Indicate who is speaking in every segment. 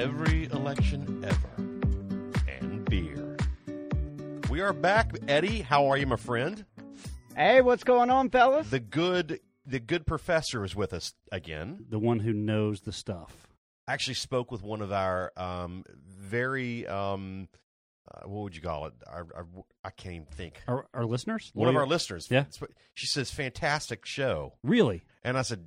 Speaker 1: every election ever, and beer. We are back, Eddie. How are you, my friend?
Speaker 2: Hey, what's going on, fellas?
Speaker 1: The good, the good professor is with us again.
Speaker 3: The one who knows the stuff.
Speaker 1: I actually spoke with one of our um, very, um, uh, what would you call it? Our, our, I can't even think.
Speaker 3: Our, our listeners?
Speaker 1: One of our listeners.
Speaker 3: Yeah.
Speaker 1: She says, "Fantastic show,"
Speaker 3: Really?
Speaker 1: and I said,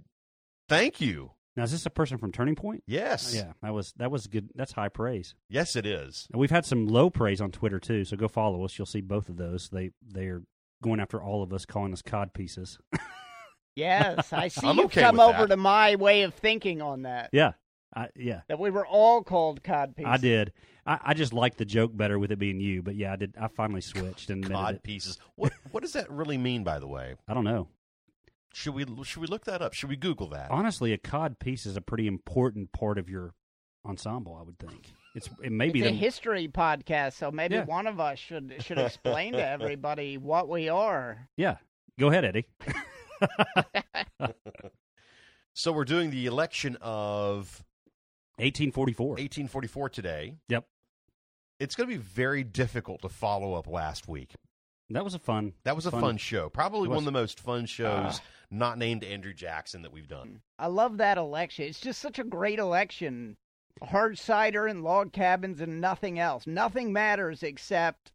Speaker 1: "Thank you."
Speaker 3: Now is this a person from Turning Point?
Speaker 1: Yes.
Speaker 3: Yeah, that was that was good. That's high praise.
Speaker 1: Yes, it is.
Speaker 3: And we've had some low praise on Twitter too. So go follow us. You'll see both of those. They they're going after all of us, calling us cod pieces.
Speaker 2: yes, I see
Speaker 1: I'm
Speaker 2: you've
Speaker 1: okay
Speaker 2: come over
Speaker 1: that.
Speaker 2: to my way of thinking on that.
Speaker 3: yeah, I, yeah,
Speaker 2: That we were all called cod pieces.
Speaker 3: I did. I, I just liked the joke better with it being you. But yeah, I did. I finally switched and admitted
Speaker 1: Cod
Speaker 3: it.
Speaker 1: pieces. What What does that really mean? By the way,
Speaker 3: I don't know.
Speaker 1: Should we should we look that up? Should we Google that?
Speaker 3: Honestly, a cod piece is a pretty important part of your ensemble. I would think it's it may
Speaker 2: It's
Speaker 3: be
Speaker 2: a
Speaker 3: the
Speaker 2: history podcast, so maybe
Speaker 3: Yeah.
Speaker 2: one of us should should explain to everybody what we are.
Speaker 3: yeah. Go ahead, Eddie.
Speaker 1: So we're doing the election of
Speaker 3: 1844.
Speaker 1: 1844 today.
Speaker 3: Yep.
Speaker 1: It's going to be very difficult to follow up last week.
Speaker 3: That was a fun.
Speaker 1: That was a fun,
Speaker 3: Fun.
Speaker 1: show. Probably
Speaker 3: It
Speaker 1: one of the most fun shows
Speaker 2: Ah.
Speaker 1: not named Andrew Jackson that we've done.
Speaker 2: I love that election. It's just such a great election. Hard cider and log cabins and nothing else. Nothing matters except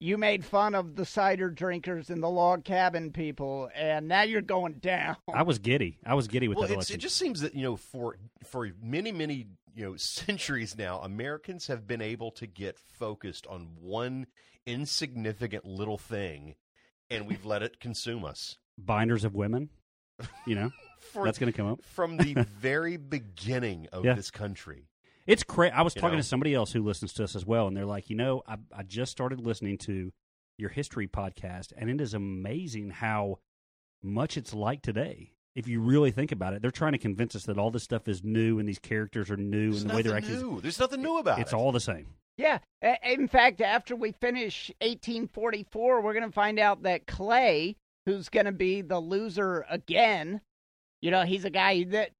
Speaker 2: you made fun of the cider drinkers and the log cabin people, and now you're going down.
Speaker 3: I was giddy. I was giddy with
Speaker 1: Well,
Speaker 3: that election.
Speaker 1: it just seems that you know for for many many you know centuries now, Americans have been able to get focused on one insignificant little thing, and we've let it consume us.
Speaker 3: Binders of women. You know,
Speaker 1: For,
Speaker 3: that's going to come up.
Speaker 1: from the very beginning of
Speaker 3: Yeah.
Speaker 1: this country.
Speaker 3: It's crazy. I was
Speaker 1: You
Speaker 3: talking
Speaker 1: know?
Speaker 3: to somebody else who listens to us as well, and they're like, you know, I, I just started listening to your history podcast, and it is amazing how much it's like today. If you really think about it, they're trying to convince us that all this stuff is new and these characters are new
Speaker 1: There's
Speaker 3: and the way they're acting.
Speaker 1: new. There's nothing new about
Speaker 3: It's
Speaker 1: it.
Speaker 3: It's all the same.
Speaker 2: Yeah. In fact, after we finish 1844, we're going to find out that Clay, who's going to be the loser again, you know, he's a guy that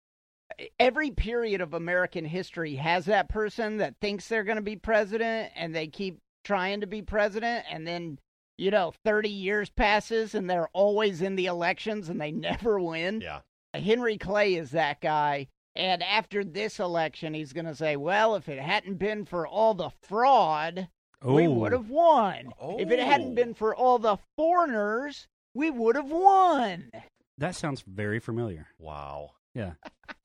Speaker 2: every period of American history has that person that thinks they're going to be president and they keep trying to be president and then you know 30 years passes and they're always in the elections and they never win
Speaker 1: Yeah.
Speaker 2: Henry Clay is that guy. And after this election, he's going to say, well, if it hadn't been for all the fraud, we
Speaker 3: Oh.
Speaker 2: would have won. If it
Speaker 1: Oh.
Speaker 2: hadn't been for all the foreigners, we would have won.
Speaker 3: That sounds very familiar.
Speaker 1: Wow.
Speaker 3: Yeah.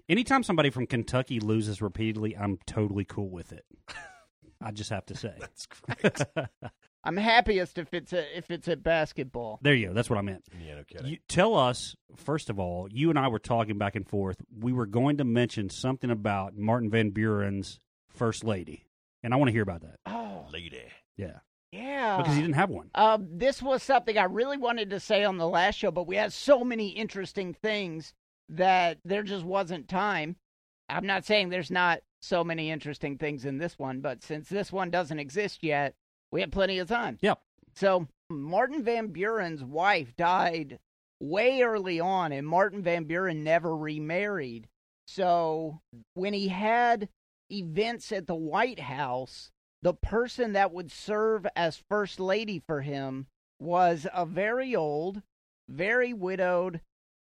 Speaker 3: Anytime somebody from Kentucky loses repeatedly, I'm totally cool with it. I just have to say.
Speaker 1: That's great.
Speaker 2: I'm happiest if it's a, if it's at basketball.
Speaker 3: there you go. That's what I meant.
Speaker 1: yeah, no kidding.
Speaker 3: You, tell us, first of all, you and I were talking back and forth. We were going to mention something about Martin Van Buren's first lady. And I want to hear about that.
Speaker 2: Oh,
Speaker 1: Lady.
Speaker 3: Yeah.
Speaker 2: yeah.
Speaker 3: Because he didn't have one.
Speaker 2: Uh, this was something I really wanted to say on the last show, but we had so many interesting things that there just wasn't time. I'm not saying there's not so many interesting things in this one, but since this one doesn't exist yet, we have plenty of time.
Speaker 3: Yep.
Speaker 2: So Martin Van Buren's wife died way early on, and Martin Van Buren never remarried. So when he had events at the White House, the person that would serve as first lady for him was a very old, very widowed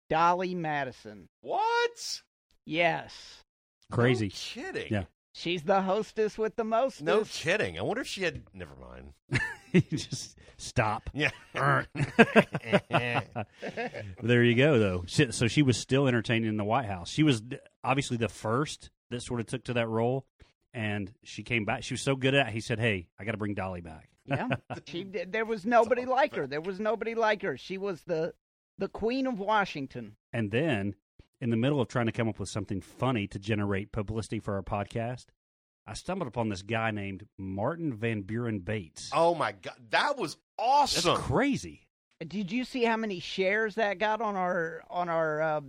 Speaker 2: Dolley Madison.
Speaker 1: What?
Speaker 2: Yes.
Speaker 3: Crazy.
Speaker 1: No kidding.
Speaker 3: Yeah.
Speaker 2: She's the hostess with the most.
Speaker 1: No kidding. I wonder if she had. Never mind.
Speaker 3: just stop.
Speaker 1: Yeah.
Speaker 3: there you go, though. So she was still entertaining in the White House. She was obviously the first that sort of took to that role, and she came back. She was so good at it. He said, "Hey, I got to bring Dolly back."
Speaker 2: yeah. She did, there was nobody like her. There was nobody like her. She was the the queen of Washington.
Speaker 3: And then, in the middle of trying to come up with something funny to generate publicity for our podcast, I stumbled upon this guy named Martin Van Buren Bates.
Speaker 1: oh my god, that was awesome!
Speaker 3: That's crazy.
Speaker 2: Did you see how many shares that got on our on our uh,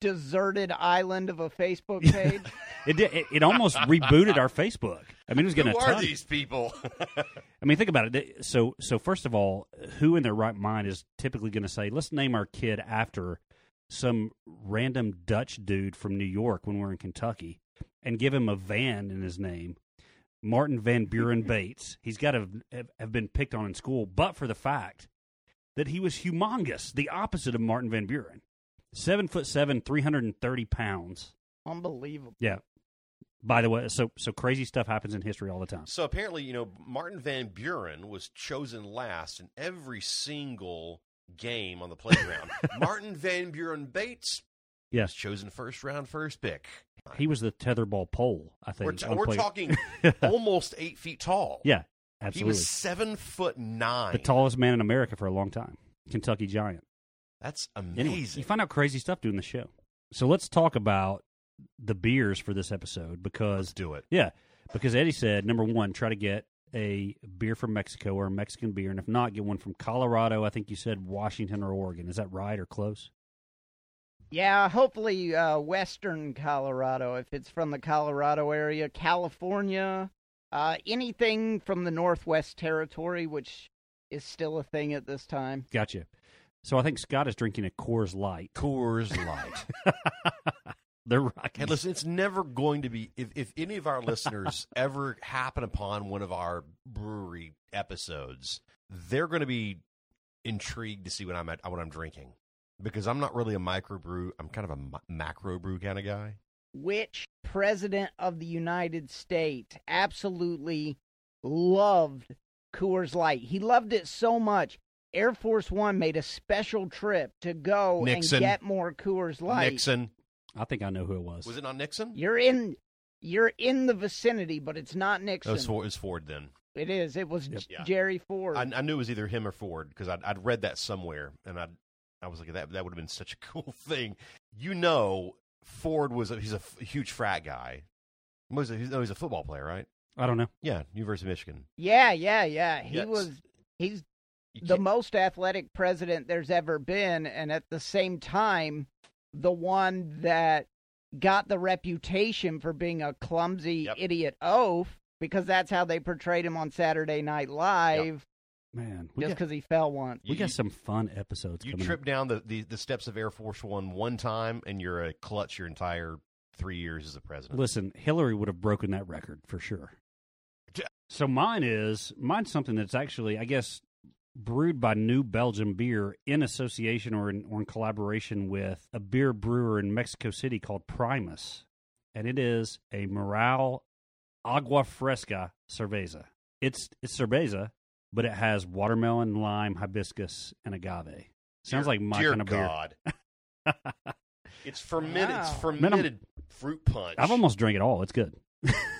Speaker 2: deserted island of a Facebook page?
Speaker 3: It, did, it it almost rebooted our Facebook. I mean, it was getting
Speaker 1: Who
Speaker 3: a
Speaker 1: are
Speaker 3: ton.
Speaker 1: these people?
Speaker 3: I mean, think about it. So, so first of all, who in their right mind is typically going to say, "Let's name our kid after some random Dutch dude from New York when we're in Kentucky"? and give him a Van in his name, Martin Van Buren Bates, he's got to have, have been picked on in school, but for the fact that he was humongous, the opposite of Martin Van Buren. Seven foot seven, 330 pounds.
Speaker 2: Unbelievable.
Speaker 3: Yeah. By the way, so so crazy stuff happens in history all the time.
Speaker 1: So apparently, you know, Martin Van Buren was chosen last in every single game on the playground. Martin Van Buren Bates
Speaker 3: Yes.
Speaker 1: chosen first round, first pick.
Speaker 3: He was the tetherball pole, I think.
Speaker 1: We're, t- we're talking almost eight feet tall.
Speaker 3: yeah, absolutely.
Speaker 1: he was seven foot nine.
Speaker 3: the tallest man in America for a long time. Kentucky Giant.
Speaker 1: That's
Speaker 3: Anyway,
Speaker 1: amazing.
Speaker 3: you find out crazy stuff doing the show. So let's talk about the beers for this episode because
Speaker 1: Let's do it.
Speaker 3: yeah, because Eddie said number one, try to get a beer from Mexico or a Mexican beer, and if not, get one from Colorado. I think you said Washington or Oregon. Is that right or close?
Speaker 2: Yeah, hopefully uh, Western Colorado, if it's from the Colorado area, California, uh, anything from the Northwest Territory, which is still a thing at this time.
Speaker 3: Gotcha. So I think Scott is drinking a Coors Light.
Speaker 1: Coors Light.
Speaker 3: They're rocking.
Speaker 1: Hey, listen, it's never going to be. If, if any of our listeners ever happen upon one of our brewery episodes, they're going to be intrigued to see what I'm at, what I'm drinking because I'm not really a microbrew. I'm kind of a ma- macro brew kind of guy.
Speaker 2: Which president of the United States absolutely loved Coors Light? He loved it so much. Air Force One made a special trip to go
Speaker 1: Nixon.
Speaker 2: and get more Coors Light.
Speaker 1: Nixon
Speaker 3: I think I know who it was.
Speaker 1: was it not Nixon?
Speaker 2: You're in, you're in the vicinity, but it's not oh,
Speaker 1: That
Speaker 2: Nixon.
Speaker 1: was Ford, it was Ford then.
Speaker 2: It is. It was
Speaker 3: Yep.
Speaker 2: J-
Speaker 1: Yeah.
Speaker 2: Jerry Ford.
Speaker 1: I, I knew it was either him or Ford because I'd, I'd read that somewhere, and I I was like that that would have been such a cool thing. You know, Ford was a, he's a f- huge frat guy. Was he, no, he's a football player, right?
Speaker 3: I don't know.
Speaker 1: Yeah, University of Michigan.
Speaker 2: yeah, yeah, yeah. He
Speaker 1: Yes.
Speaker 2: was. He's the most athletic president there's ever been, and at the same time, the one that got the reputation for being a clumsy
Speaker 1: Yep.
Speaker 2: idiot oaf because that's how they portrayed him on Saturday Night Live,
Speaker 3: Man,
Speaker 2: just because he fell once.
Speaker 3: we
Speaker 1: you-
Speaker 3: got some fun episodes
Speaker 1: You trip
Speaker 3: up.
Speaker 1: down the, the, the steps of Air Force One one time, and you're a clutch your entire three years as a president.
Speaker 3: Listen, Hillary would have broken that record for sure. So mine is mine's something that's actually, I guess, brewed by New Belgium Beer in association or in, or in collaboration with a beer brewer in Mexico City called Primus, and it is a Mural Agua Fresca Cerveza. It's it's cerveza, but it has watermelon, lime, hibiscus, and agave. Sounds
Speaker 1: Dear-
Speaker 3: like my
Speaker 1: dear
Speaker 3: kind of beer.
Speaker 1: God. it's fermented. It's
Speaker 2: Wow.
Speaker 1: fermented fruit punch.
Speaker 3: I've almost drank it all. It's good,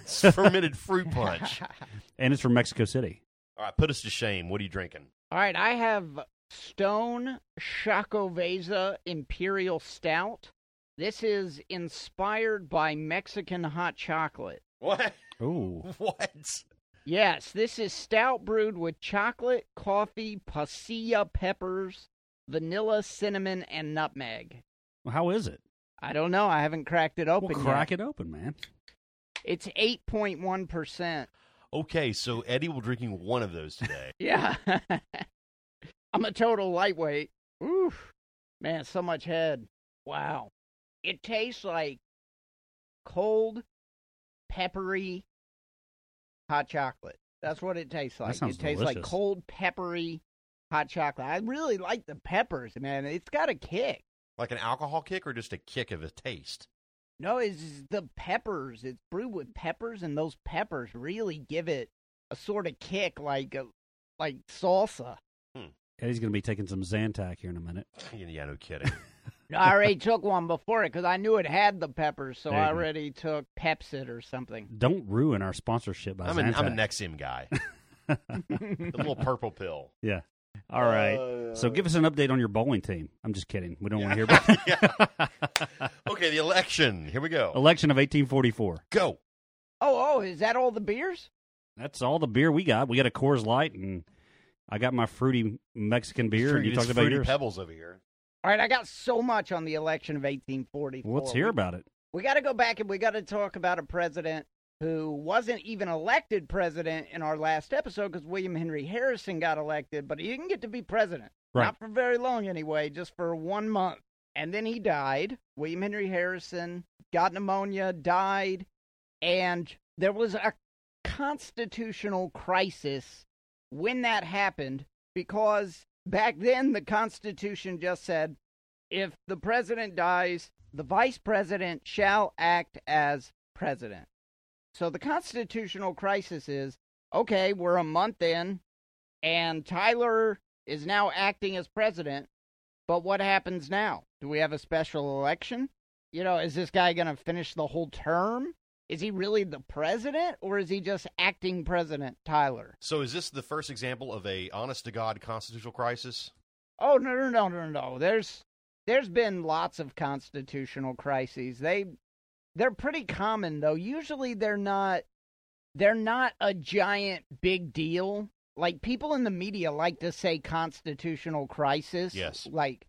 Speaker 1: it's fermented fruit punch.
Speaker 3: and it's from Mexico City.
Speaker 1: All right, put us to shame. What are you drinking?
Speaker 2: All right, I have Stone Xocoveza Imperial Stout. This is inspired by Mexican hot chocolate.
Speaker 1: What?
Speaker 3: Ooh.
Speaker 1: What?
Speaker 2: Yes, this is stout brewed with chocolate, coffee, pasilla peppers, vanilla, cinnamon, and nutmeg.
Speaker 3: Well, how is it?
Speaker 2: I don't know. I haven't cracked it open
Speaker 3: Well, crack
Speaker 2: yet.
Speaker 3: it open, man.
Speaker 2: It's 8.1%.
Speaker 1: Okay, so Eddie will drinking one of those today.
Speaker 2: Yeah. I'm a total lightweight. Oof. Man, so much head. Wow. It tastes like cold, peppery hot chocolate. That's what it tastes like.
Speaker 3: sounds
Speaker 2: it tastes like cold, peppery hot chocolate. I really like the peppers, man. It's got a kick.
Speaker 1: like an alcohol kick or just a kick of a taste?
Speaker 2: No, it's the peppers. It's brewed with peppers, and those peppers really give it a sort of kick, like a, like salsa.
Speaker 3: Eddie's going to be taking some Zantac here in a minute.
Speaker 1: Yeah, no kidding.
Speaker 2: I already took one before it because I knew it had the peppers, so
Speaker 3: There you
Speaker 2: I
Speaker 3: go.
Speaker 2: already took Pepcid or something.
Speaker 3: Don't ruin our sponsorship by
Speaker 1: I'm, an, I'm a Nexium guy. the little purple pill.
Speaker 3: yeah. All right.
Speaker 1: Uh,
Speaker 3: so give us an update on your bowling team. I'm just kidding. We don't want to hear about
Speaker 1: Yeah. Okay, the election. Here we go.
Speaker 3: Election of 1844.
Speaker 1: Go.
Speaker 2: Oh, oh, is that all the beers?
Speaker 3: That's all the beer we got. We got a Coors Light, and I got my fruity Mexican beer. and
Speaker 1: Fruity-
Speaker 3: you talked about
Speaker 1: fruity
Speaker 3: yours.
Speaker 1: pebbles over here.
Speaker 2: All right, I got so much on the election of 1844.
Speaker 3: Well, let's hear about it.
Speaker 2: We got to go back and we got to talk about a president who wasn't even elected president in our last episode because William Henry Harrison got elected, but he didn't get to be president.
Speaker 3: Right.
Speaker 2: Not for very long anyway, just for one month. And then he died. William Henry Harrison got pneumonia, died. And there was a constitutional crisis when that happened because back then the Constitution just said if the president dies, the vice president shall act as president. So the constitutional crisis is okay, we're a month in, and Tyler is now acting as president. But what happens now? Do we have a special election? You know, is this guy going to finish the whole term? Is he really the president or is he just acting president, Tyler?
Speaker 1: So is this the first example of a honest to God constitutional crisis?
Speaker 2: Oh no no no no no. There's there's been lots of constitutional crises. They they're pretty common though. Usually they're not they're not a giant big deal. Like people in the media like to say constitutional crisis.
Speaker 1: Yes.
Speaker 2: Like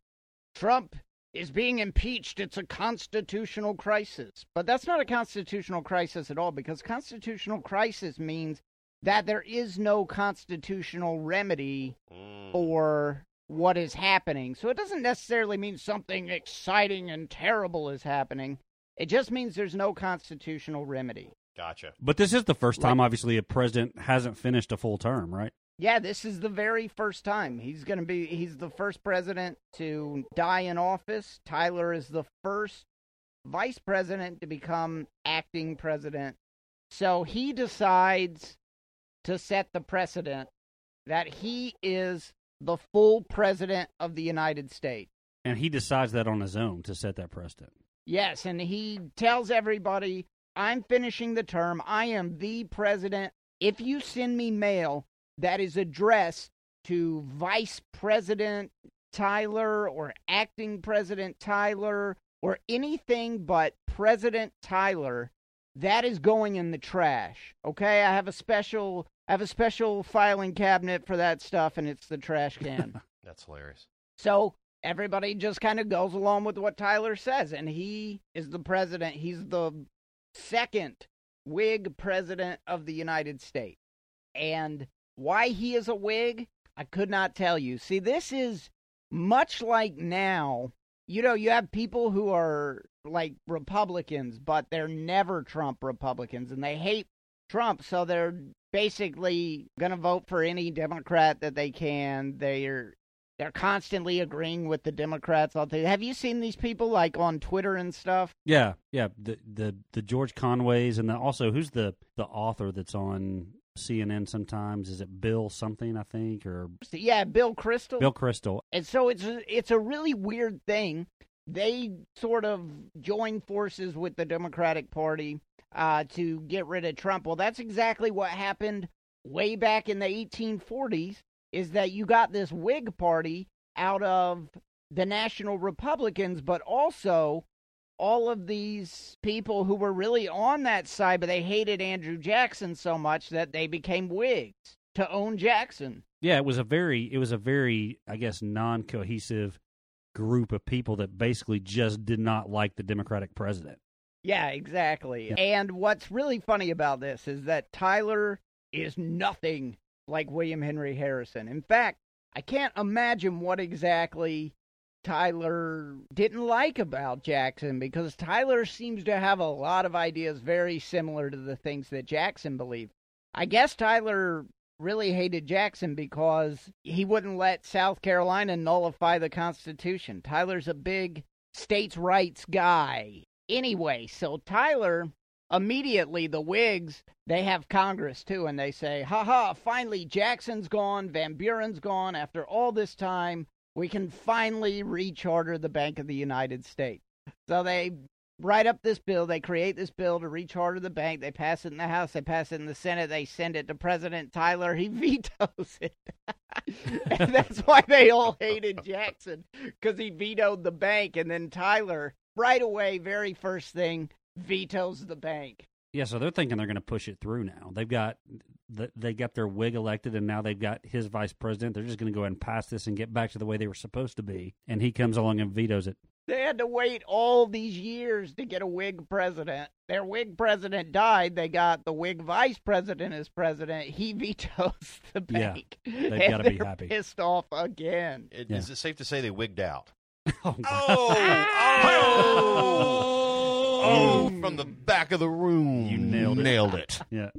Speaker 2: Trump is being impeached. It's a constitutional crisis. But that's not a constitutional crisis at all because constitutional crisis means that there is no constitutional remedy
Speaker 1: Mm.
Speaker 2: for what is happening. So it doesn't necessarily mean something exciting and terrible is happening. It just means there's no constitutional remedy.
Speaker 1: Gotcha.
Speaker 3: But this is the first time, obviously, a president hasn't finished a full term, right?
Speaker 2: Yeah, this is the very first time. He's going to be he's the first president to die in office. Tyler is the first vice president to become acting president. So he decides to set the precedent that he is the full president of the United States.
Speaker 3: And he decides that on his own to set that precedent.
Speaker 2: Yes, and he tells everybody, I'm finishing the term. I am the president. If you send me mail that is addressed to Vice President Tyler or Acting President Tyler or anything but President Tyler, that is going in the trash. Okay? I have a special I have a special filing cabinet for that stuff and it's the trash can.
Speaker 1: That's hilarious.
Speaker 2: So everybody just kind of goes along with what Tyler says, and he is the president. He's the second Whig president of the United States. And why he is a Whig, I could not tell you. See, this is much like now. You know, you have people who are like Republicans, but they're never Trump Republicans, and they hate Trump, so they're basically going to vote for any Democrat that they can. They're they're constantly agreeing with the Democrats. Have you seen these people like on Twitter and stuff?
Speaker 3: Yeah, yeah. The the the George Conways and the, also who's the the author that's on CNN sometimes? Is it Bill something? I think or
Speaker 2: Yeah, Bill Kristol.
Speaker 3: Bill Kristol.
Speaker 2: And so it's it's a really weird thing. They sort of join forces with the Democratic Party uh, to get rid of Trump. Well, that's exactly what happened way back in the 1840s. Is that you got this Whig party out of the National Republicans, but also all of these people who were really on that side, but they hated Andrew Jackson so much that they became Whigs to own Jackson.
Speaker 3: Yeah, it was a very it was a very I guess non cohesive group of people that basically just did not like the Democratic president.
Speaker 2: Yeah, exactly. And what's really funny about this is that Tyler is nothing like William Henry Harrison. In fact, I can't imagine what exactly Tyler didn't like about Jackson because Tyler seems to have a lot of ideas very similar to the things that Jackson believed. I guess Tyler really hated Jackson because he wouldn't let South Carolina nullify the Constitution. Tyler's a big states' rights guy. Anyway, so Tyler immediately the Whigs they have Congress too, and they say, "Ha ha! Finally, Jackson's gone, Van Buren's gone. After all this time, we can finally recharter the Bank of the United States." So they write up this bill. They create this bill to recharter the bank. They pass it in the House. They pass it in the Senate. They send it to President Tyler. He vetoes it. and that's why they all hated Jackson because he vetoed the bank. And then Tyler, right away, very first thing, vetoes the bank.
Speaker 3: Yeah, so they're thinking they're going to push it through now. They've got they got their Whig elected, and now they've got his vice president. They're just going to go ahead and pass this and get back to the way they were supposed to be. And he comes along and vetoes it.
Speaker 2: They had to wait all these years to get a Whig president. Their Whig president died. They got the Whig vice president as president. He vetoes the bank.
Speaker 3: Yeah,
Speaker 2: they've
Speaker 3: gotta be happy.
Speaker 2: Pissed off again.
Speaker 1: It,
Speaker 3: Yeah.
Speaker 1: Is it safe to say they wigged out?
Speaker 3: Oh,
Speaker 1: Oh, oh! oh, from the back of the room.
Speaker 3: You nailed it.
Speaker 1: Nailed it.
Speaker 3: Yeah.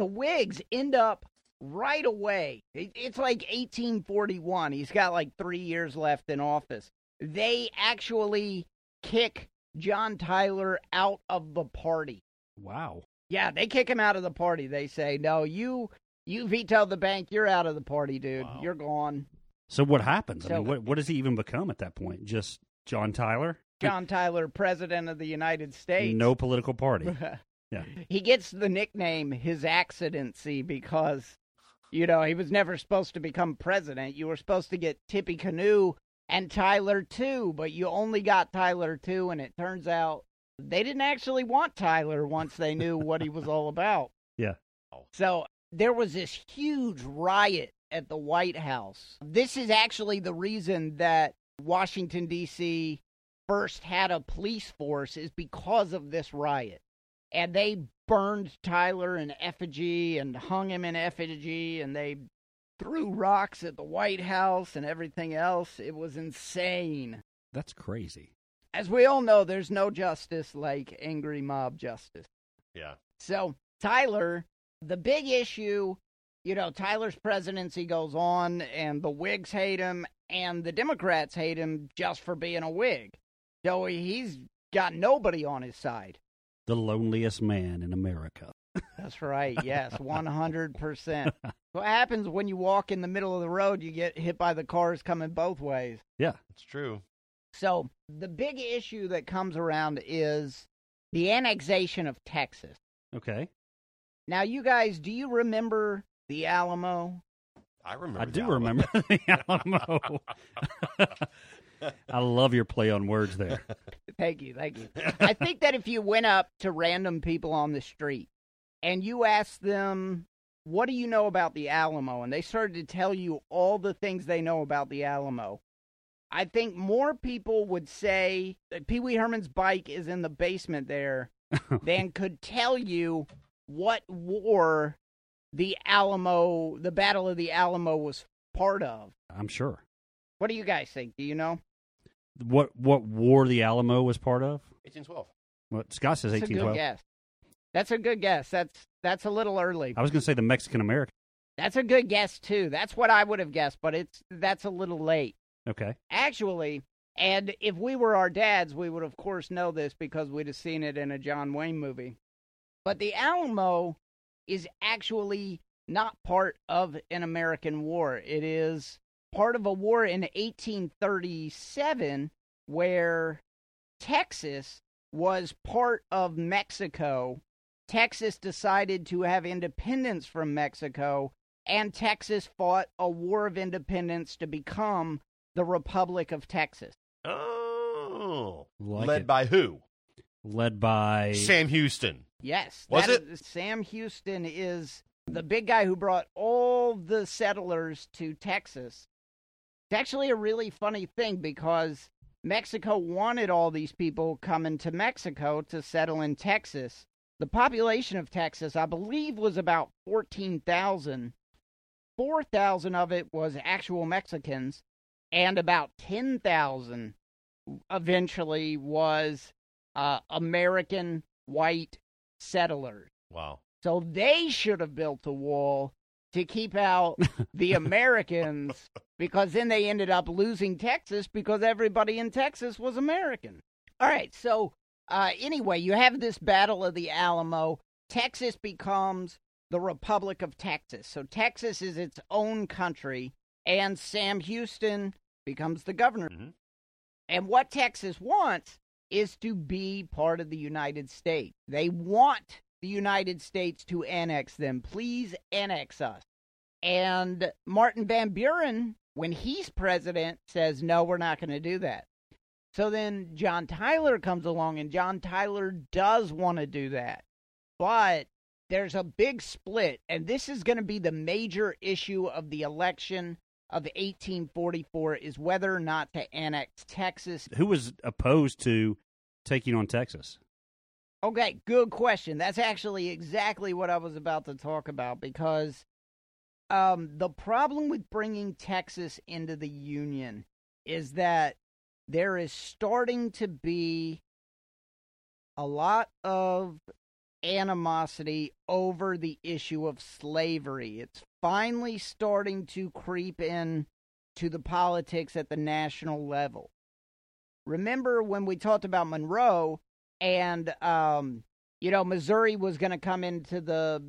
Speaker 2: The Whigs end up right away. It's like 1841. He's got like three years left in office. They actually kick John Tyler out of the party.
Speaker 3: wow.
Speaker 2: Yeah, they kick him out of the party. They say, "No, you you vetoed the bank. You're out of the party, dude.
Speaker 1: Wow.
Speaker 2: You're gone."
Speaker 3: So what happens? I
Speaker 2: So-
Speaker 3: mean, what what does he even become at that point? Just John Tyler?
Speaker 2: John Tyler, president of the United States.
Speaker 3: No political party. Yeah.
Speaker 2: He gets the nickname his accidency because you know, he was never supposed to become president. You were supposed to get Tippecanoe and Tyler too, but you only got Tyler too and it turns out they didn't actually want Tyler once they knew what he was all about.
Speaker 3: Yeah.
Speaker 2: So there was this huge riot at the White House. This is actually the reason that Washington D.C. first had a police force is because of this riot. And they burned Tyler in effigy and hung him in effigy and they threw rocks at the White House and everything else. It was insane.
Speaker 3: That's crazy.
Speaker 2: As we all know, there's no justice like angry mob justice.
Speaker 1: Yeah.
Speaker 2: So, Tyler, the big issue, you know, Tyler's presidency goes on, and the Whigs hate him, and the Democrats hate him just for being a Whig. So he's got nobody on his side.
Speaker 3: The loneliest man in America.
Speaker 2: That's right. Yes, 100%. What happens when you walk in the middle of the road, you get hit by the cars coming both ways.
Speaker 3: Yeah.
Speaker 1: It's true.
Speaker 2: So, the big issue that comes around is the annexation of Texas.
Speaker 3: Okay.
Speaker 2: Now, you guys, do you remember the Alamo?
Speaker 1: I remember.
Speaker 3: I
Speaker 1: the
Speaker 3: do
Speaker 1: Alamo.
Speaker 3: remember the Alamo. I love your play on words there.
Speaker 2: Thank you, thank you. I think that if you went up to random people on the street and you asked them, "What do you know about the Alamo?" and they started to tell you all the things they know about the Alamo, I think more people would say that Pee Wee Herman's bike is in the basement there than could tell you what war the Alamo, the Battle of the Alamo, was part of.
Speaker 3: I'm sure.
Speaker 2: What do you guys think? Do you know?
Speaker 3: What what war the Alamo was part of?
Speaker 1: 1812.
Speaker 3: What Scott says
Speaker 2: That's a good guess. That's a good guess. That's that's a little early.
Speaker 3: I was going to say the Mexican American.
Speaker 2: That's a good guess too. That's what I would have guessed, but it's that's a little late.
Speaker 3: Okay.
Speaker 2: Actually, and if we were our dads, we would of course know this because we'd have seen it in a John Wayne movie. But the Alamo is actually not part of an American war. It is part of a war in 1837 where Texas was part of Mexico. Texas decided to have independence from Mexico, and Texas fought a war of independence to become the Republic of Texas.
Speaker 1: Oh.
Speaker 3: Like
Speaker 1: Led
Speaker 3: it.
Speaker 1: by who?
Speaker 3: Led by
Speaker 1: Sam Houston.
Speaker 2: Yes.
Speaker 1: Was
Speaker 2: that
Speaker 1: it?
Speaker 2: is- Sam Houston is the big guy who brought all the settlers to Texas. It's actually a really funny thing because Mexico wanted all these people coming to Mexico to settle in Texas. The population of Texas, I believe, was about 14,000. 4,000 of it was actual Mexicans, and about 10,000 eventually was uh, American white settlers.
Speaker 1: Wow.
Speaker 2: So they should have built a wall to keep out the Americans because then they ended up losing Texas because everybody in Texas was American. All right, so uh, anyway, you have this Battle of the Alamo. Texas becomes the Republic of Texas. So Texas is its own country, and Sam Houston becomes the governor.
Speaker 1: Mm-hmm.
Speaker 2: And what Texas wants is to be part of the United States. They want the United States to annex them. Please annex us. And Martin Van Buren, when he's president, says, no, we're not going to do that. So then John Tyler comes along, and John Tyler does want to do that. But there's a big split, and this is going to be the major issue of the election of 1844 is whether or not to annex Texas
Speaker 3: who was opposed to taking on Texas.
Speaker 2: Okay, good question. That's actually exactly what I was about to talk about because um, the problem with bringing Texas into the Union is that there is starting to be a lot of animosity over the issue of slavery. It's finally starting to creep in to the politics at the national level. Remember when we talked about Monroe and um, you know Missouri was going to come into the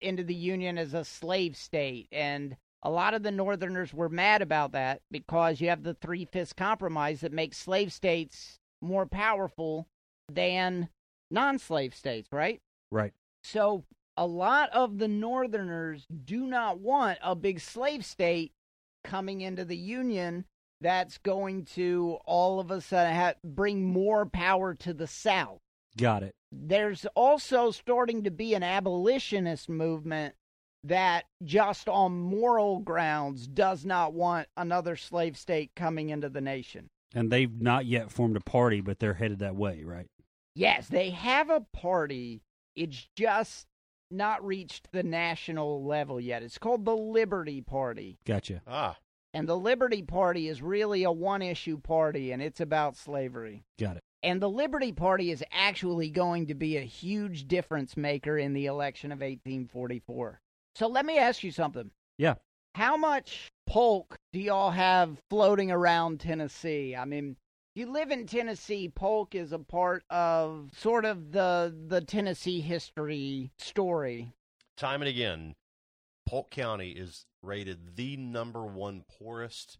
Speaker 2: into the union as a slave state and a lot of the northerners were mad about that because you have the three-fifths compromise that makes slave states more powerful than non-slave states, right?
Speaker 3: Right.
Speaker 2: So a lot of the Northerners do not want a big slave state coming into the Union that's going to all of a sudden ha- bring more power to the South.
Speaker 3: Got it.
Speaker 2: There's also starting to be an abolitionist movement that just on moral grounds does not want another slave state coming into the nation.
Speaker 3: And they've not yet formed a party, but they're headed that way, right?
Speaker 2: Yes, they have a party. It's just not reached the national level yet. It's called the Liberty Party.
Speaker 3: Gotcha.
Speaker 1: Ah,
Speaker 2: And the Liberty Party is really a one issue party, and it's about slavery.
Speaker 3: Got it.
Speaker 2: And the Liberty Party is actually going to be a huge difference maker in the election of 1844. So let me ask you something.
Speaker 3: Yeah.
Speaker 2: How much polk do y'all have floating around Tennessee? I mean, you live in Tennessee, polk is a part of sort of the the Tennessee history story.
Speaker 1: time and again, Polk County is rated the number one poorest,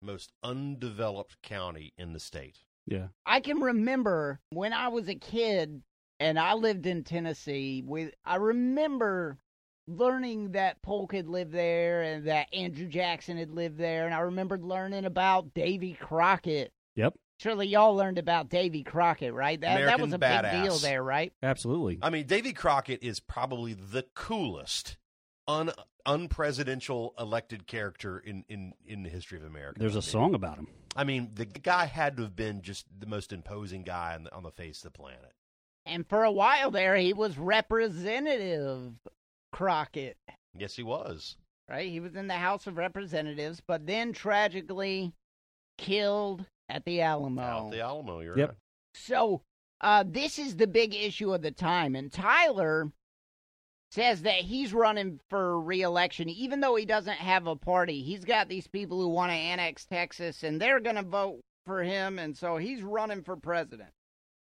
Speaker 1: most undeveloped county in the state.
Speaker 3: Yeah.
Speaker 2: I can remember when I was a kid and I lived in Tennessee. With I remember learning that Polk had lived there and that Andrew Jackson had lived there, and I remembered learning about Davy Crockett.
Speaker 3: Yep.
Speaker 2: Surely y'all learned about Davy Crockett, right? That that was a
Speaker 1: American
Speaker 2: big deal there, right?
Speaker 3: Absolutely.
Speaker 1: I mean, Davy Crockett is probably the coolest un unpresidential elected character in, in, in the history of America.
Speaker 3: There's a song about him.
Speaker 1: I mean, the guy had to have been just the most imposing guy on the, on the face of the planet.
Speaker 2: And for a while there, he was Representative Crockett.
Speaker 1: Yes, he was.
Speaker 2: right? He was in the House of Representatives, but then tragically killed at the Alamo.
Speaker 1: Out the Alamo, you're
Speaker 3: Yep.
Speaker 1: right.
Speaker 2: So uh, this is the big issue of the time, and Tyler says that he's running for reelection, even though he doesn't have a party. He's got these people who want to annex Texas, and they're going to vote for him, and so he's running for president.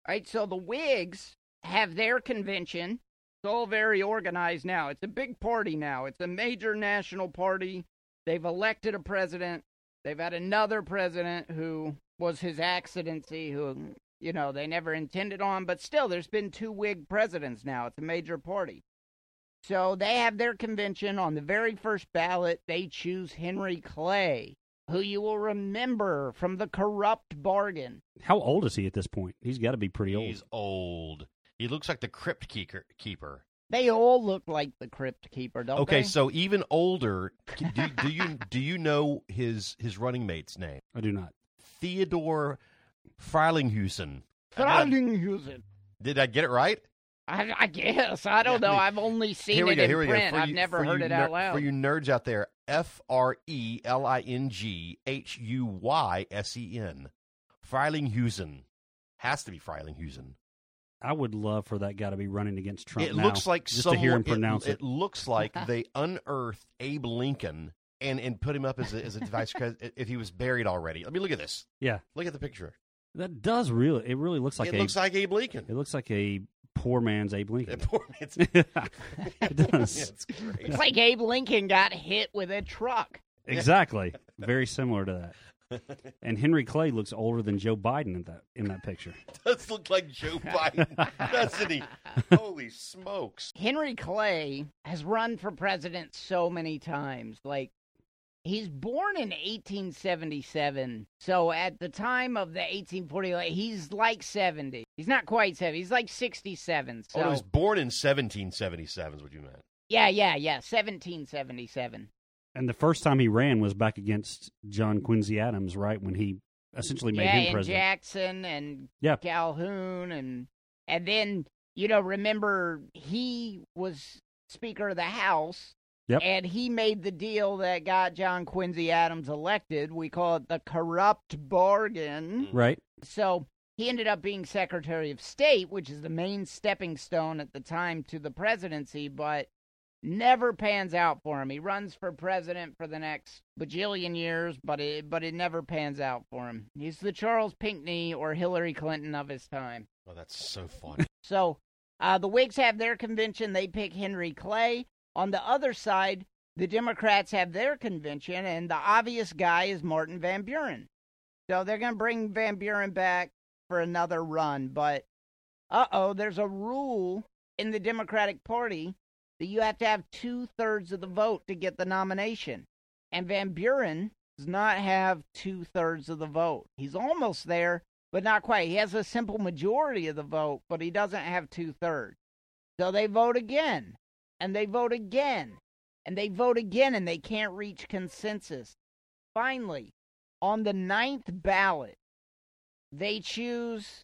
Speaker 2: Right? So the Whigs have their convention. It's all very organized now. It's a big party now. It's a major national party. They've elected a president. They've had another president who was his accidency, who, you know, they never intended on, but still, there's been two Whig presidents now. It's a major party. So they have their convention. On the very first ballot, they choose Henry Clay, who you will remember from the corrupt bargain.
Speaker 3: How old is he at this point? He's got to be pretty old.
Speaker 1: He's old. He looks like the crypt keeper. keeper.
Speaker 2: They all look like the Crypt Keeper, don't
Speaker 1: Okay,
Speaker 2: they?
Speaker 1: so even older. Do, do you do you know his his running mate's name?
Speaker 3: I do not.
Speaker 1: Theodore Frelinghuysen.
Speaker 2: Frelinghuysen.
Speaker 1: Did I get it right?
Speaker 2: I, I guess. I don't
Speaker 1: Yeah,
Speaker 2: know.
Speaker 1: I mean,
Speaker 2: I've only seen
Speaker 1: here
Speaker 2: it
Speaker 1: go.
Speaker 2: in
Speaker 1: Here
Speaker 2: print. I've
Speaker 1: you-
Speaker 2: never heard
Speaker 1: you
Speaker 2: it out loud.
Speaker 1: For you nerds out there, F R E L I N G H U Y S E N. Frelinghuysen. Has to be Frelinghuysen.
Speaker 3: I would love for that guy to be running against Trump.
Speaker 1: It
Speaker 3: now,
Speaker 1: looks like
Speaker 3: just
Speaker 1: someone,
Speaker 3: to hear him
Speaker 1: it-
Speaker 3: it.
Speaker 1: It looks like they unearthed Abe Lincoln and, and put him up as a, as a vice president if he was buried already. Let me look at this.
Speaker 3: Yeah,
Speaker 1: Look at the picture.
Speaker 3: that does really. It really looks like
Speaker 1: it
Speaker 3: a.
Speaker 1: looks like Abe Lincoln.
Speaker 3: it looks like a poor man's Abe Lincoln.
Speaker 1: Poor man's-
Speaker 3: it does.
Speaker 1: It's great.
Speaker 2: It's like Abe Lincoln got hit with a truck.
Speaker 3: Exactly. Very similar to that. And Henry Clay looks older than Joe Biden in that in that picture.
Speaker 1: does look like Joe Biden, doesn't he? Holy smokes!
Speaker 2: Henry Clay has run for president so many times. Like, he's born in 1877. So at the time of the 1840, he's like 70. He's not quite 70. He's like 67. So,
Speaker 1: Oh, he was born in 1777. Is what you meant?
Speaker 2: yeah, yeah, yeah. 1777.
Speaker 3: And the first time he ran was back against John Quincy Adams, right when he essentially made
Speaker 2: yeah,
Speaker 3: him
Speaker 2: and
Speaker 3: president.
Speaker 2: Jackson and
Speaker 3: Yeah.
Speaker 2: Calhoun and and then you know remember he was Speaker of the House.
Speaker 3: Yep.
Speaker 2: And he made the deal that got John Quincy Adams elected. We call it the corrupt bargain.
Speaker 3: Right.
Speaker 2: So he ended up being Secretary of State, which is the main stepping stone at the time to the presidency, but never pans out for him. He runs for president for the next bajillion years, but it but it never pans out for him. He's the Charles Pinckney or Hillary Clinton of his time.
Speaker 1: Oh, that's so funny.
Speaker 2: So uh, the Whigs have their convention. They pick Henry Clay. On the other side, the Democrats have their convention, and the obvious guy is Martin Van Buren. So they're going to bring Van Buren back for another run. But uh oh, there's a rule in the Democratic Party that you have to have two thirds of the vote to get the nomination. And Van Buren does not have two thirds of the vote. He's almost there, but not quite. He has a simple majority of the vote, but he doesn't have two thirds. So they vote again, and they vote again, and they vote again, and they can't reach consensus. Finally, on the ninth ballot, they choose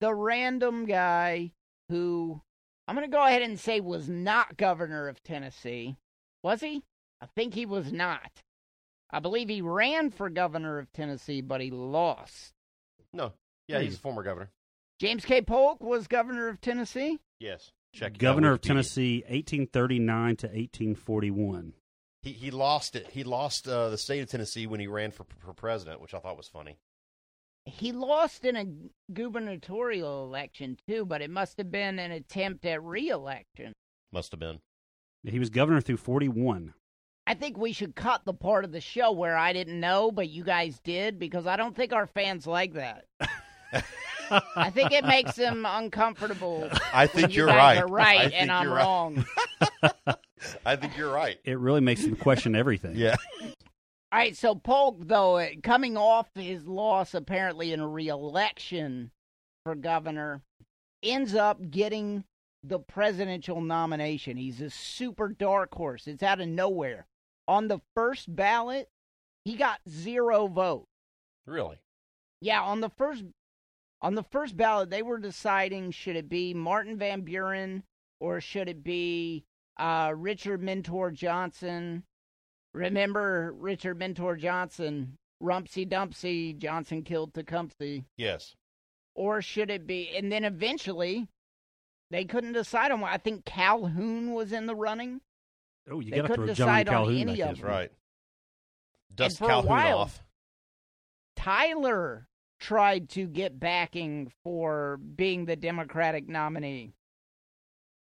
Speaker 2: the random guy who I'm going to go ahead and say was not governor of Tennessee. Was he? I think he was not. I believe he ran for governor of Tennessee, but he lost.
Speaker 1: No. Yeah, hmm. he's a former governor.
Speaker 2: James K. Polk was governor of Tennessee.
Speaker 1: Yes. Check
Speaker 3: Governor of Tennessee, 1839 to 1841.
Speaker 1: He he lost it. He lost uh, the state of Tennessee when he ran for, for president, which I thought was funny.
Speaker 2: He lost in a gubernatorial election too, but it must have been an attempt at re-election.
Speaker 1: Must have been.
Speaker 3: He was governor through 41.
Speaker 2: I think we should cut the part of the show where I didn't know, but you guys did, because I don't think our fans like that. I think it makes them uncomfortable.
Speaker 1: I think
Speaker 2: you
Speaker 1: you're
Speaker 2: guys
Speaker 1: right.
Speaker 2: Are right,
Speaker 1: I
Speaker 2: and
Speaker 1: think
Speaker 2: I'm
Speaker 1: you're right.
Speaker 2: wrong.
Speaker 1: I think you're right.
Speaker 3: It really makes them question everything.
Speaker 1: Yeah.
Speaker 2: All right, so Polk, though, uh, coming off his loss apparently in a re-election for governor, ends up getting the presidential nomination. He's a super dark horse. It's out of nowhere. On the first ballot, he got zero votes.
Speaker 1: Really?
Speaker 2: Yeah, on the first on the first ballot, they were deciding should it be Martin Van Buren or should it be uh, Richard Mentor Johnson. Remember Richard Mentor Johnson, Rumpsy Dumpsy, Johnson killed Tecumseh,
Speaker 1: Yes.
Speaker 2: or should it be? And then eventually, they couldn't decide on. what- I think Calhoun was in the running.
Speaker 3: Oh, you
Speaker 2: They
Speaker 3: got to
Speaker 2: couldn't
Speaker 3: throw John
Speaker 2: decide on
Speaker 3: Calhoun
Speaker 2: any
Speaker 3: back
Speaker 2: of
Speaker 3: in.
Speaker 1: That's right. Dust Calhoun
Speaker 2: while-
Speaker 1: off.
Speaker 2: Tyler tried to get backing for being the Democratic nominee.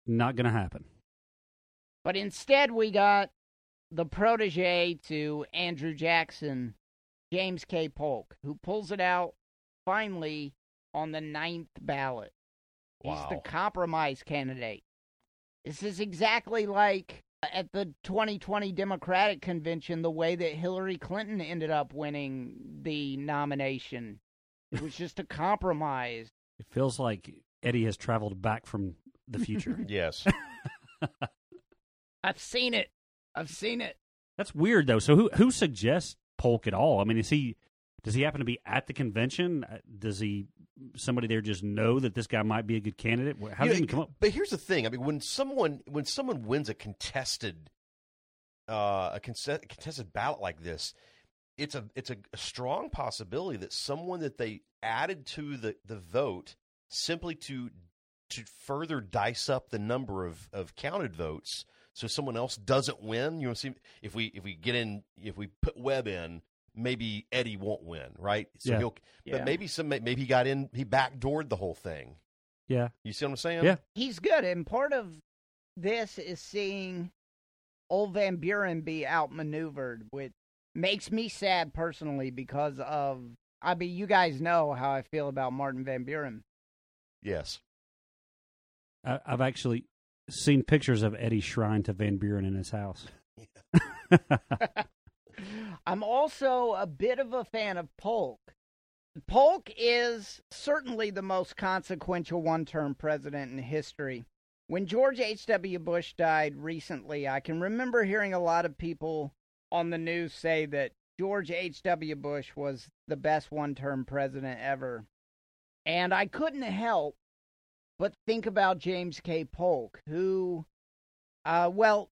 Speaker 3: Not going to happen.
Speaker 2: But instead, we got the protege to Andrew Jackson, James K. Polk, who pulls it out finally on the ninth ballot. He's the compromise candidate. This is exactly like uh, at the 2020 Democratic convention, the way that Hillary Clinton ended up winning the nomination. It was just a compromise.
Speaker 3: It feels like Eddie has traveled back from the future.
Speaker 1: Yes.
Speaker 2: I've seen it. I've seen it.
Speaker 3: That's weird though. So who who suggests Polk at all? I mean, is he does he happen to be at the convention? Uh, Does he somebody there just know that this guy might be a good candidate? How
Speaker 1: You
Speaker 3: does
Speaker 1: know,
Speaker 3: he come up?
Speaker 1: But here's the thing. I mean, when someone when someone wins a contested uh, a conse- contested ballot like this, it's a it's a, a strong possibility that someone that they added to the, the vote simply to to further dice up the number of, of counted votes so someone else doesn't win. You know, see if we if we get in if we put Webb in, maybe Eddie won't win, right? So
Speaker 3: Yeah.
Speaker 1: he'll
Speaker 2: Yeah.
Speaker 1: but maybe some maybe he got in he backdoored the whole thing.
Speaker 3: Yeah,
Speaker 1: You see what I'm saying?
Speaker 3: Yeah.
Speaker 2: he's good, and part of this is seeing old Van Buren be outmaneuvered, which makes me sad personally because of. I mean, you guys know how I feel about Martin Van Buren.
Speaker 1: Yes.
Speaker 3: I, I've actually seen pictures of Eddie's shrine to Van Buren in his house.
Speaker 2: I'm also a bit of a fan of Polk. Polk is certainly the most consequential one term president in history. When George H.W. Bush died recently, I can remember hearing a lot of people on the news say that George H.W. Bush was the best one term president ever. And I couldn't help but think about James K. Polk, who, uh, well,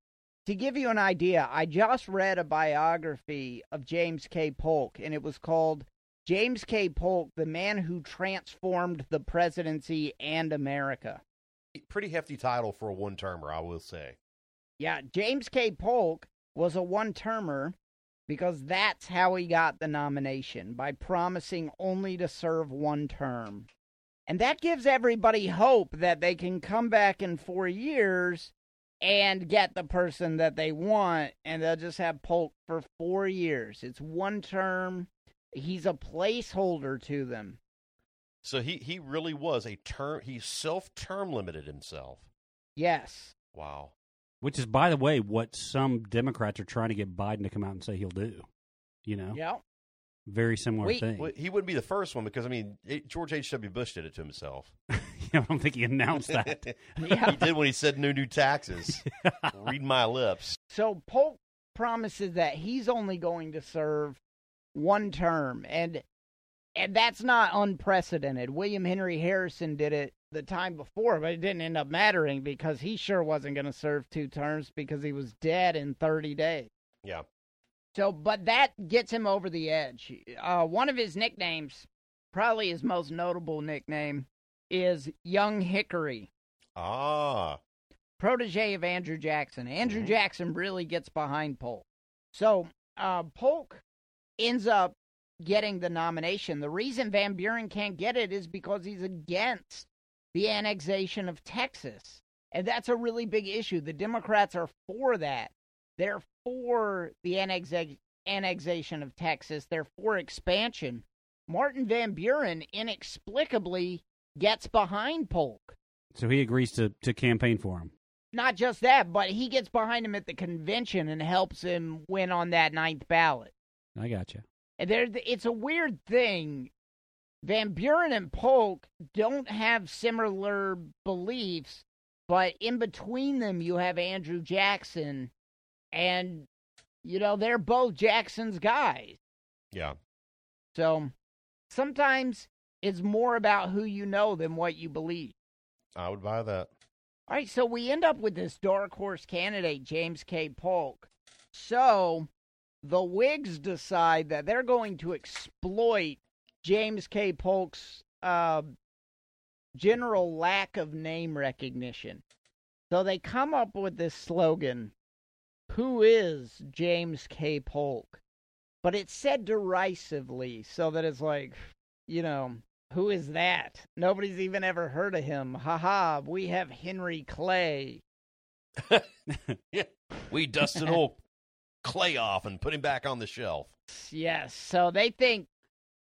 Speaker 2: to give you an idea, I just read a biography of James K. Polk, and it was called James K. Polk, the man who transformed the presidency and America.
Speaker 1: Pretty hefty title for a one termer, I will say.
Speaker 2: Yeah, James K. Polk was a one termer because that's how he got the nomination by promising only to serve one term. And that gives everybody hope that they can come back in four years and get the person that they want, and they'll just have Polk for four years. It's one term. He's a placeholder to them.
Speaker 1: So he, he really was a term. He self term limited himself.
Speaker 2: Yes.
Speaker 1: Wow.
Speaker 3: Which is, by the way, what some Democrats are trying to get Biden to come out and say he'll do. You know,
Speaker 2: Yeah.
Speaker 3: very similar
Speaker 2: Wait,
Speaker 3: thing.
Speaker 1: Well, he wouldn't be the first one because I mean it, George H. W. Bush did it to himself.
Speaker 3: I don't think he announced that.
Speaker 2: Yeah.
Speaker 1: he did when he said no new taxes. Read my lips.
Speaker 2: So Polk promises that he's only going to serve one term, and and that's not unprecedented. William Henry Harrison did it the time before, but it didn't end up mattering because he sure wasn't going to serve two terms because he was dead in 30 days.
Speaker 1: Yeah.
Speaker 2: So, but that gets him over the edge. Uh, one of his nicknames, probably his most notable nickname, is Young Hickory
Speaker 1: Ah.
Speaker 2: protege of Andrew Jackson. Andrew
Speaker 1: Mhm.
Speaker 2: Jackson really gets behind Polk. So uh, Polk ends up getting the nomination. The reason Van Buren can't get it is because he's against the annexation of Texas. And that's a really big issue. The Democrats are for that. They're for the annexa- annexation of Texas, they're for expansion. Martin Van Buren inexplicably gets behind Polk
Speaker 3: So he agrees to, to campaign for him.
Speaker 2: not just that, but he gets behind him at the convention and helps him win on that ninth ballot.
Speaker 3: I got you.
Speaker 2: And there, it's a weird thing. Van Buren and Polk don't have similar beliefs, but in between them, you have Andrew Jackson, and you know they're both Jackson's guys.
Speaker 1: Yeah.
Speaker 2: So sometimes it's more about who you know than what you believe.
Speaker 1: I would buy that.
Speaker 2: All right, so we end up with this dark horse candidate, James K. Polk. So the Whigs decide that they're going to exploit James K. Polk's uh, general lack of name recognition. So they come up with this slogan Who is James K. Polk? But it's said derisively, so that it's like, you know, who is that? Nobody's even ever heard of him. Ha ha, we have Henry Clay.
Speaker 1: We dusted old Clay off and put him back on the shelf.
Speaker 2: Yes, so they think,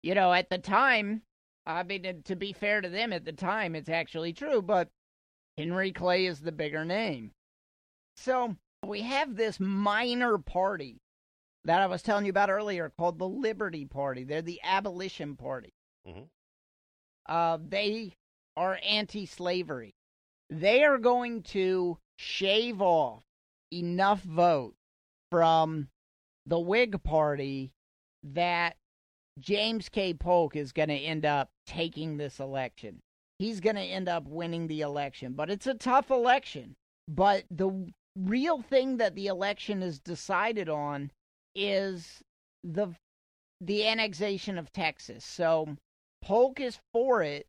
Speaker 2: you know, at the time, I mean, to be fair to them, at the time, it's actually true, but Henry Clay is the bigger name. So we have this minor party that I was telling you about earlier called the Liberty Party. They're the abolition party.
Speaker 1: Mhm.
Speaker 2: Uh, they are anti slavery. They are going to shave off enough votes from the Whig Party that James K. Polk is going to end up taking this election. He's going to end up winning the election, but it's a tough election. But the real thing that the election is decided on is the the annexation of Texas. So Polk is for it.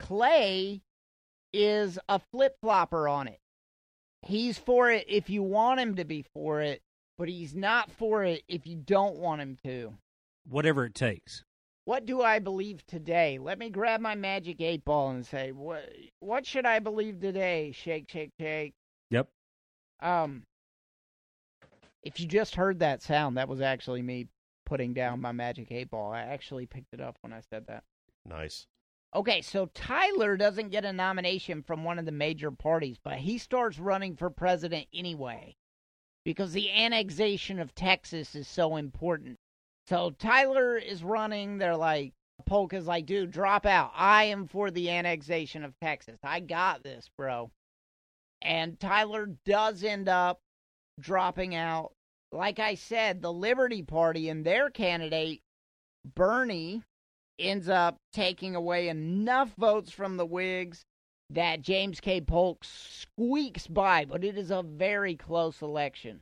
Speaker 2: Clay is a flip flopper on it. He's for it if you want him to be for it, but he's not for it if you don't want him to.
Speaker 3: Whatever it takes.
Speaker 2: What do I believe today? Let me grab my magic eight ball and say, what what should I believe today? Shake, shake, shake.
Speaker 3: Yep.
Speaker 2: Um if you just heard that sound, that was actually me putting down my magic eight ball. I actually picked it up when I said that.
Speaker 1: Nice.
Speaker 2: Okay, so Tyler doesn't get a nomination from one of the major parties, but he starts running for president anyway because the annexation of Texas is so important. So Tyler is running. They're like, Polk is like, dude, drop out. I am for the annexation of Texas. I got this, bro. And Tyler does end up dropping out. Like I said, the Liberty Party and their candidate, Birney, ends up taking away enough votes from the Whigs that James K. Polk squeaks by, but it is a very close election.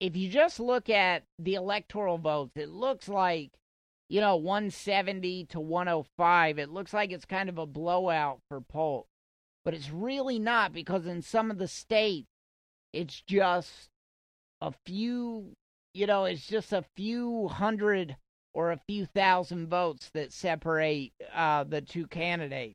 Speaker 2: If you just look at the electoral votes, it looks like you know, 170 to 105. It looks like it's kind of a blowout for Polk, but it's really not because in some of the states, it's just a few, you know, it's just a few hundred or a few thousand votes that separate uh, the two candidates.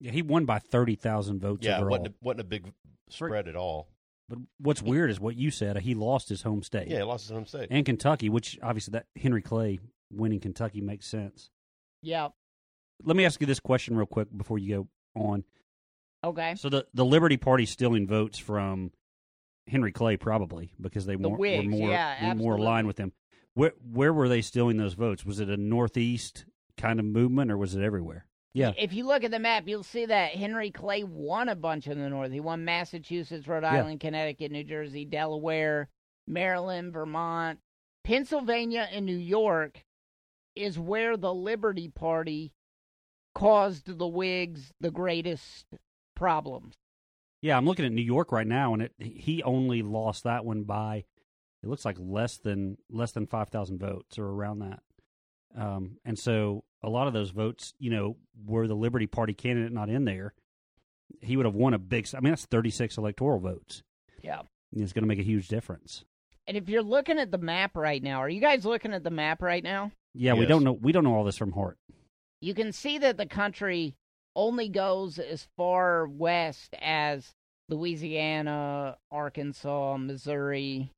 Speaker 3: Yeah, he won by thirty thousand votes
Speaker 1: Yeah,
Speaker 3: overall.
Speaker 1: wasn't a, wasn't a big spread at all.
Speaker 3: But what's weird is what you said. Uh, he lost his home state.
Speaker 1: Yeah, he lost his home state.
Speaker 3: and Kentucky, which obviously that Henry Clay winning Kentucky makes sense.
Speaker 2: Yeah.
Speaker 3: Let me ask you this question real quick before you go on.
Speaker 2: Okay.
Speaker 3: So the the Liberty Party stealing votes from Henry Clay probably because they
Speaker 2: The
Speaker 3: were, were more
Speaker 2: yeah,
Speaker 3: were more aligned with him. Where where were they stealing those votes? Was it a northeast kind of movement or was it everywhere? Yeah.
Speaker 2: If you look at the map, you'll see that Henry Clay won a bunch in the north. He won Massachusetts, Rhode
Speaker 3: Yeah.
Speaker 2: Island, Connecticut, New Jersey, Delaware, Maryland, Vermont, Pennsylvania, and New York is where the Liberty Party caused the Whigs the greatest problems.
Speaker 3: Yeah, I'm looking at New York right now, and it he only lost that one by it looks like less than less than five thousand votes or around that. Um, and so a lot of those votes, you know, were the Liberty Party candidate not in there, he would have won a big. I mean, that's 36 electoral votes.
Speaker 2: Yeah.
Speaker 3: And It's going to make a huge difference.
Speaker 2: And if you're looking at the map right now, are you guys looking at the map right now?
Speaker 3: Yeah, we don't know. We don't know all this from heart.
Speaker 2: you can see that the country only goes as far west as Louisiana, Arkansas, Missouri.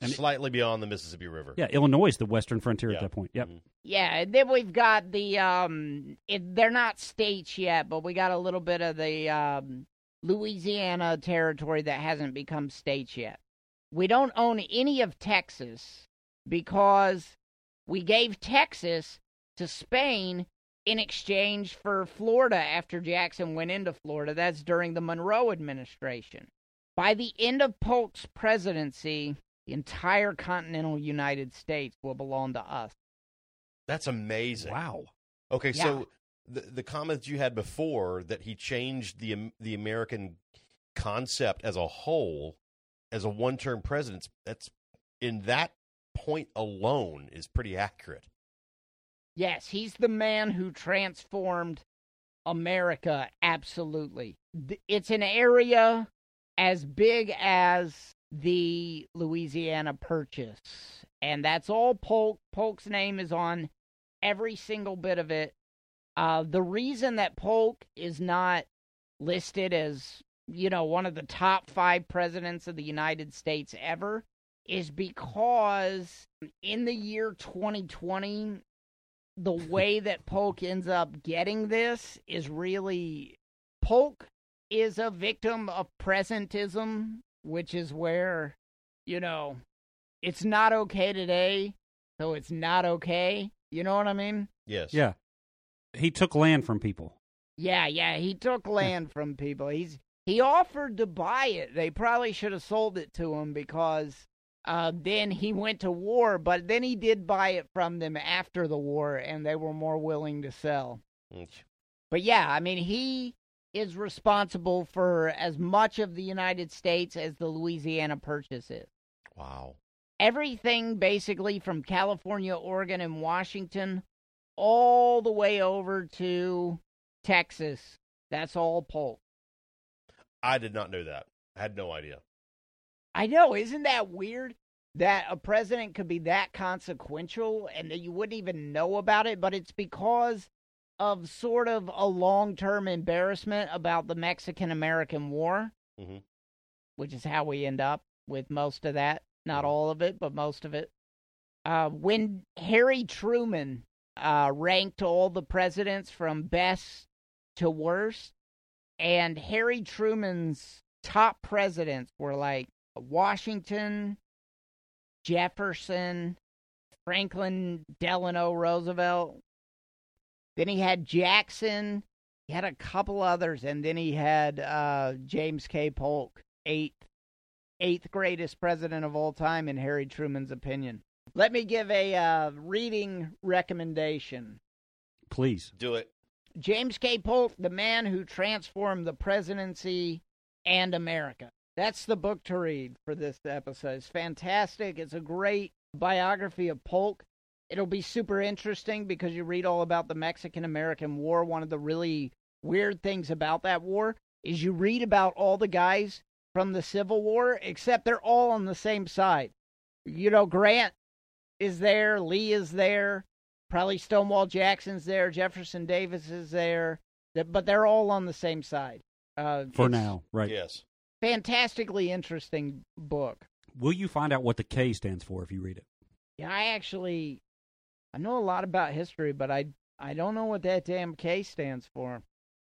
Speaker 3: And-
Speaker 1: Slightly beyond the Mississippi River.
Speaker 3: Yeah, Illinois is the western frontier
Speaker 1: Yeah.
Speaker 3: at that point. Yep.
Speaker 1: Mhm.
Speaker 2: Yeah, and then we've got the um it, they're not states yet, but we got a little bit of the um Louisiana territory that hasn't become states yet. We don't own any of Texas because we gave Texas to Spain in exchange for Florida after Jackson went into Florida. That's during the Monroe administration. By the end of Polk's presidency, the entire continental United States will belong to us.
Speaker 1: That's amazing.
Speaker 3: Wow.
Speaker 1: Okay,
Speaker 2: Yeah.
Speaker 1: so the the comment you had before that he changed the um, the American concept as a whole as a one term president. That's in that point alone is pretty accurate.
Speaker 2: Yes, he's the man who transformed America absolutely. It's an area as big as the Louisiana Purchase. And that's all Polk. Polk's name is on every single bit of it. Uh, the reason that Polk is not listed as, you know, one of the top five presidents of the United States ever is because in the year 2020, the way that Polk ends up getting this is really Polk is a victim of presentism, which is where, you know, it's not okay today, so it's not okay. You know what I mean?
Speaker 1: Yes.
Speaker 3: Yeah. He took land from people.
Speaker 2: Yeah, yeah, he took land from people. He's he offered to buy it. They probably should have sold it to him because uh, then he went to war, but then he did buy it from them after the war, and they were more willing to sell.
Speaker 1: Mm.
Speaker 2: But yeah, I mean, he is responsible for as much of the United States as the Louisiana Purchase is.
Speaker 1: Wow.
Speaker 2: Everything basically from California, Oregon, and Washington, all the way over to Texas. That's all Polk.
Speaker 1: I did not know that. I had no idea.
Speaker 2: I know, isn't that weird? That a president could be that consequential and that you wouldn't even know about it, but it's because of sort of a long term embarrassment about the Mexican American War,
Speaker 1: Mhm.
Speaker 2: which is how we end up with most of that. Not all of it, but most of it. Uh, when Harry Truman uh, ranked all the presidents from best to worst, and Harry Truman's top presidents were like Washington, Jefferson, Franklin Delano Roosevelt. Then he had Jackson. He had a couple others, and then he had uh, James K. Polk, eighth, eighth greatest president of all time in Harry Truman's opinion. Let me give a uh, reading recommendation.
Speaker 3: Please.
Speaker 1: Do it.
Speaker 2: James K. Polk, the man who transformed the presidency and America. That's the book to read for this episode. It's fantastic. It's a great biography of Polk. It'll be super interesting because you read all about the Mexican American War. One of the really weird things about that war is you read about all the guys from the Civil War, except they're all on the same side. You know, Grant is there, Lee is there, probably Stonewall Jackson's there, Jefferson Davis is there, but they're all on the same side. Uh,
Speaker 3: For now, right?
Speaker 1: Yes.
Speaker 2: fantastically interesting book.
Speaker 3: Will you find out what the K stands for if you read it?
Speaker 2: Yeah, I actually I know a lot about history, but I I don't know what that damn K stands for.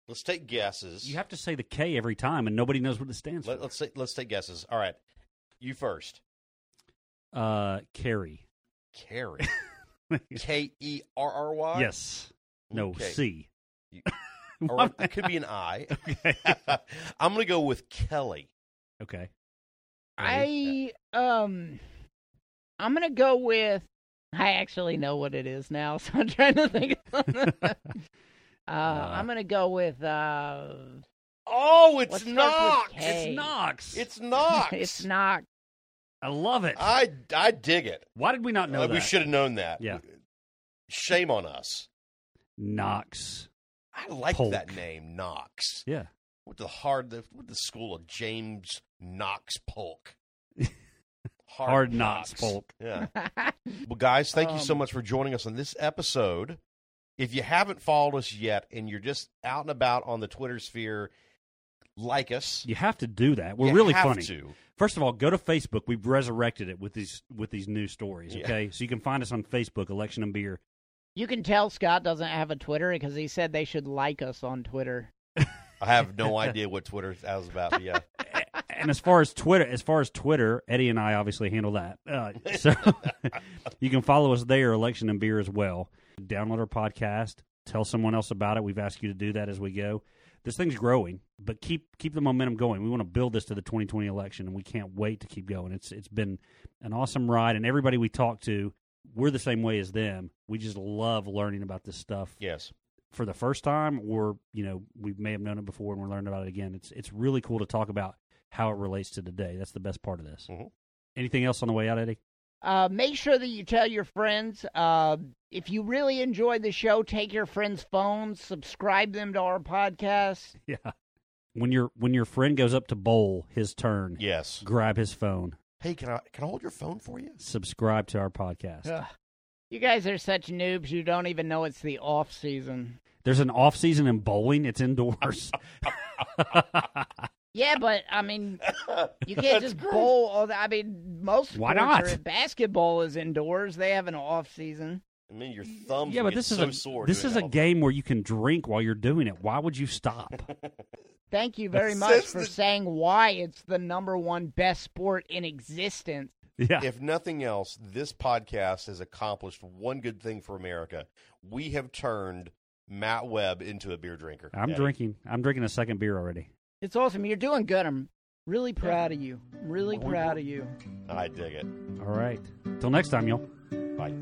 Speaker 1: Let's take guesses.
Speaker 3: You have to say the K every time, and nobody knows what it stands
Speaker 1: Let,
Speaker 3: for.
Speaker 1: us say, let's take guesses. All right, you first.
Speaker 3: Uh, Carrie.
Speaker 1: Carrie. K E R R Y.
Speaker 3: yes. No
Speaker 1: Okay.
Speaker 3: C.
Speaker 1: Or it could be an I.
Speaker 3: okay.
Speaker 1: I'm going to go with Kelly.
Speaker 3: okay.
Speaker 2: I um I'm gonna go with I actually know what it is now, so I'm trying to think of uh, I'm gonna go with uh
Speaker 1: Oh, it's Knox.
Speaker 3: It's Knox.
Speaker 1: It's Knox.
Speaker 2: it's Knox.
Speaker 3: I love it.
Speaker 1: I I dig it.
Speaker 3: Why did we not know
Speaker 1: Uh,
Speaker 3: that?
Speaker 1: we should have known that.
Speaker 3: Yeah.
Speaker 1: Shame on us.
Speaker 3: Knox.
Speaker 1: I like
Speaker 3: Polk.
Speaker 1: that name, Knox.
Speaker 3: Yeah.
Speaker 1: Went to the hard the, went the school of James Knox Polk.
Speaker 3: Hard Knox Polk.
Speaker 1: Yeah. Well, guys, thank you so
Speaker 2: Um,
Speaker 1: much for joining us on this episode. If you haven't followed us yet and you're just out and about on the Twitter sphere, like us.
Speaker 3: You have to do that. We're
Speaker 1: You
Speaker 3: really
Speaker 1: have
Speaker 3: funny.
Speaker 1: to.
Speaker 3: First of all, go to Facebook. We've resurrected it with these with these new stories.
Speaker 1: Yeah.
Speaker 3: Okay, so you can find us on Facebook, Election and Beer.
Speaker 2: You can tell Scott doesn't have a Twitter because he said they should like us on Twitter.
Speaker 1: I have no idea what Twitter was about. But yeah.
Speaker 3: and as far as Twitter, as far as Twitter, Eddie and I obviously handle that. Uh, so you can follow us there, Election and Beer as well. Download our podcast. Tell someone else about it. We've asked you to do that as we go. This thing's growing, but keep keep the momentum going. We want to build this to the 2020 election, and we can't wait to keep going. It's it's been an awesome ride, and everybody we talk to, we're the same way as them. We just love learning about this stuff
Speaker 1: Yes.
Speaker 3: for the first time, or you know, we may have known it before and we're learning about it again. It's it's really cool to talk about how it relates to today. That's the best part of this.
Speaker 1: Mhm.
Speaker 3: Anything else on the way out, Eddie?
Speaker 2: Uh, make sure that you tell your friends. Uh, if you really enjoyed the show, take your friends' phones, subscribe them to our podcast.
Speaker 3: Yeah. When your when your friend goes up to bowl his turn,
Speaker 1: Yes.
Speaker 3: grab his phone,
Speaker 1: Hey, can I can I hold your phone for you?
Speaker 3: subscribe to our podcast.
Speaker 2: Ugh. You guys are such noobs. You don't even know it's the off season.
Speaker 3: There's an off season in bowling. It's indoors.
Speaker 2: Yeah, but I mean, you can't just
Speaker 1: great.
Speaker 2: bowl. All the, I mean, most
Speaker 3: Why not?
Speaker 2: Are, basketball is indoors. They have an off season.
Speaker 1: I mean, your thumbs.
Speaker 3: yeah, but this is
Speaker 1: so
Speaker 3: a
Speaker 1: sore
Speaker 3: this is a game where you can drink while you're doing it. Why would you stop?
Speaker 2: Thank you very much
Speaker 1: says
Speaker 2: for
Speaker 1: the-
Speaker 2: saying why it's the number one best sport in existence.
Speaker 3: yeah.
Speaker 1: If nothing else, this podcast has accomplished one good thing for America. We have turned Matt Webb into a beer drinker.
Speaker 3: I'm
Speaker 1: Eddie.
Speaker 3: drinking. I'm drinking a second beer already.
Speaker 2: It's awesome. You're doing good. I'm really proud of you. I'm really proud of you.
Speaker 1: I dig it.
Speaker 3: All right. Till next time, y'all.
Speaker 1: Bye.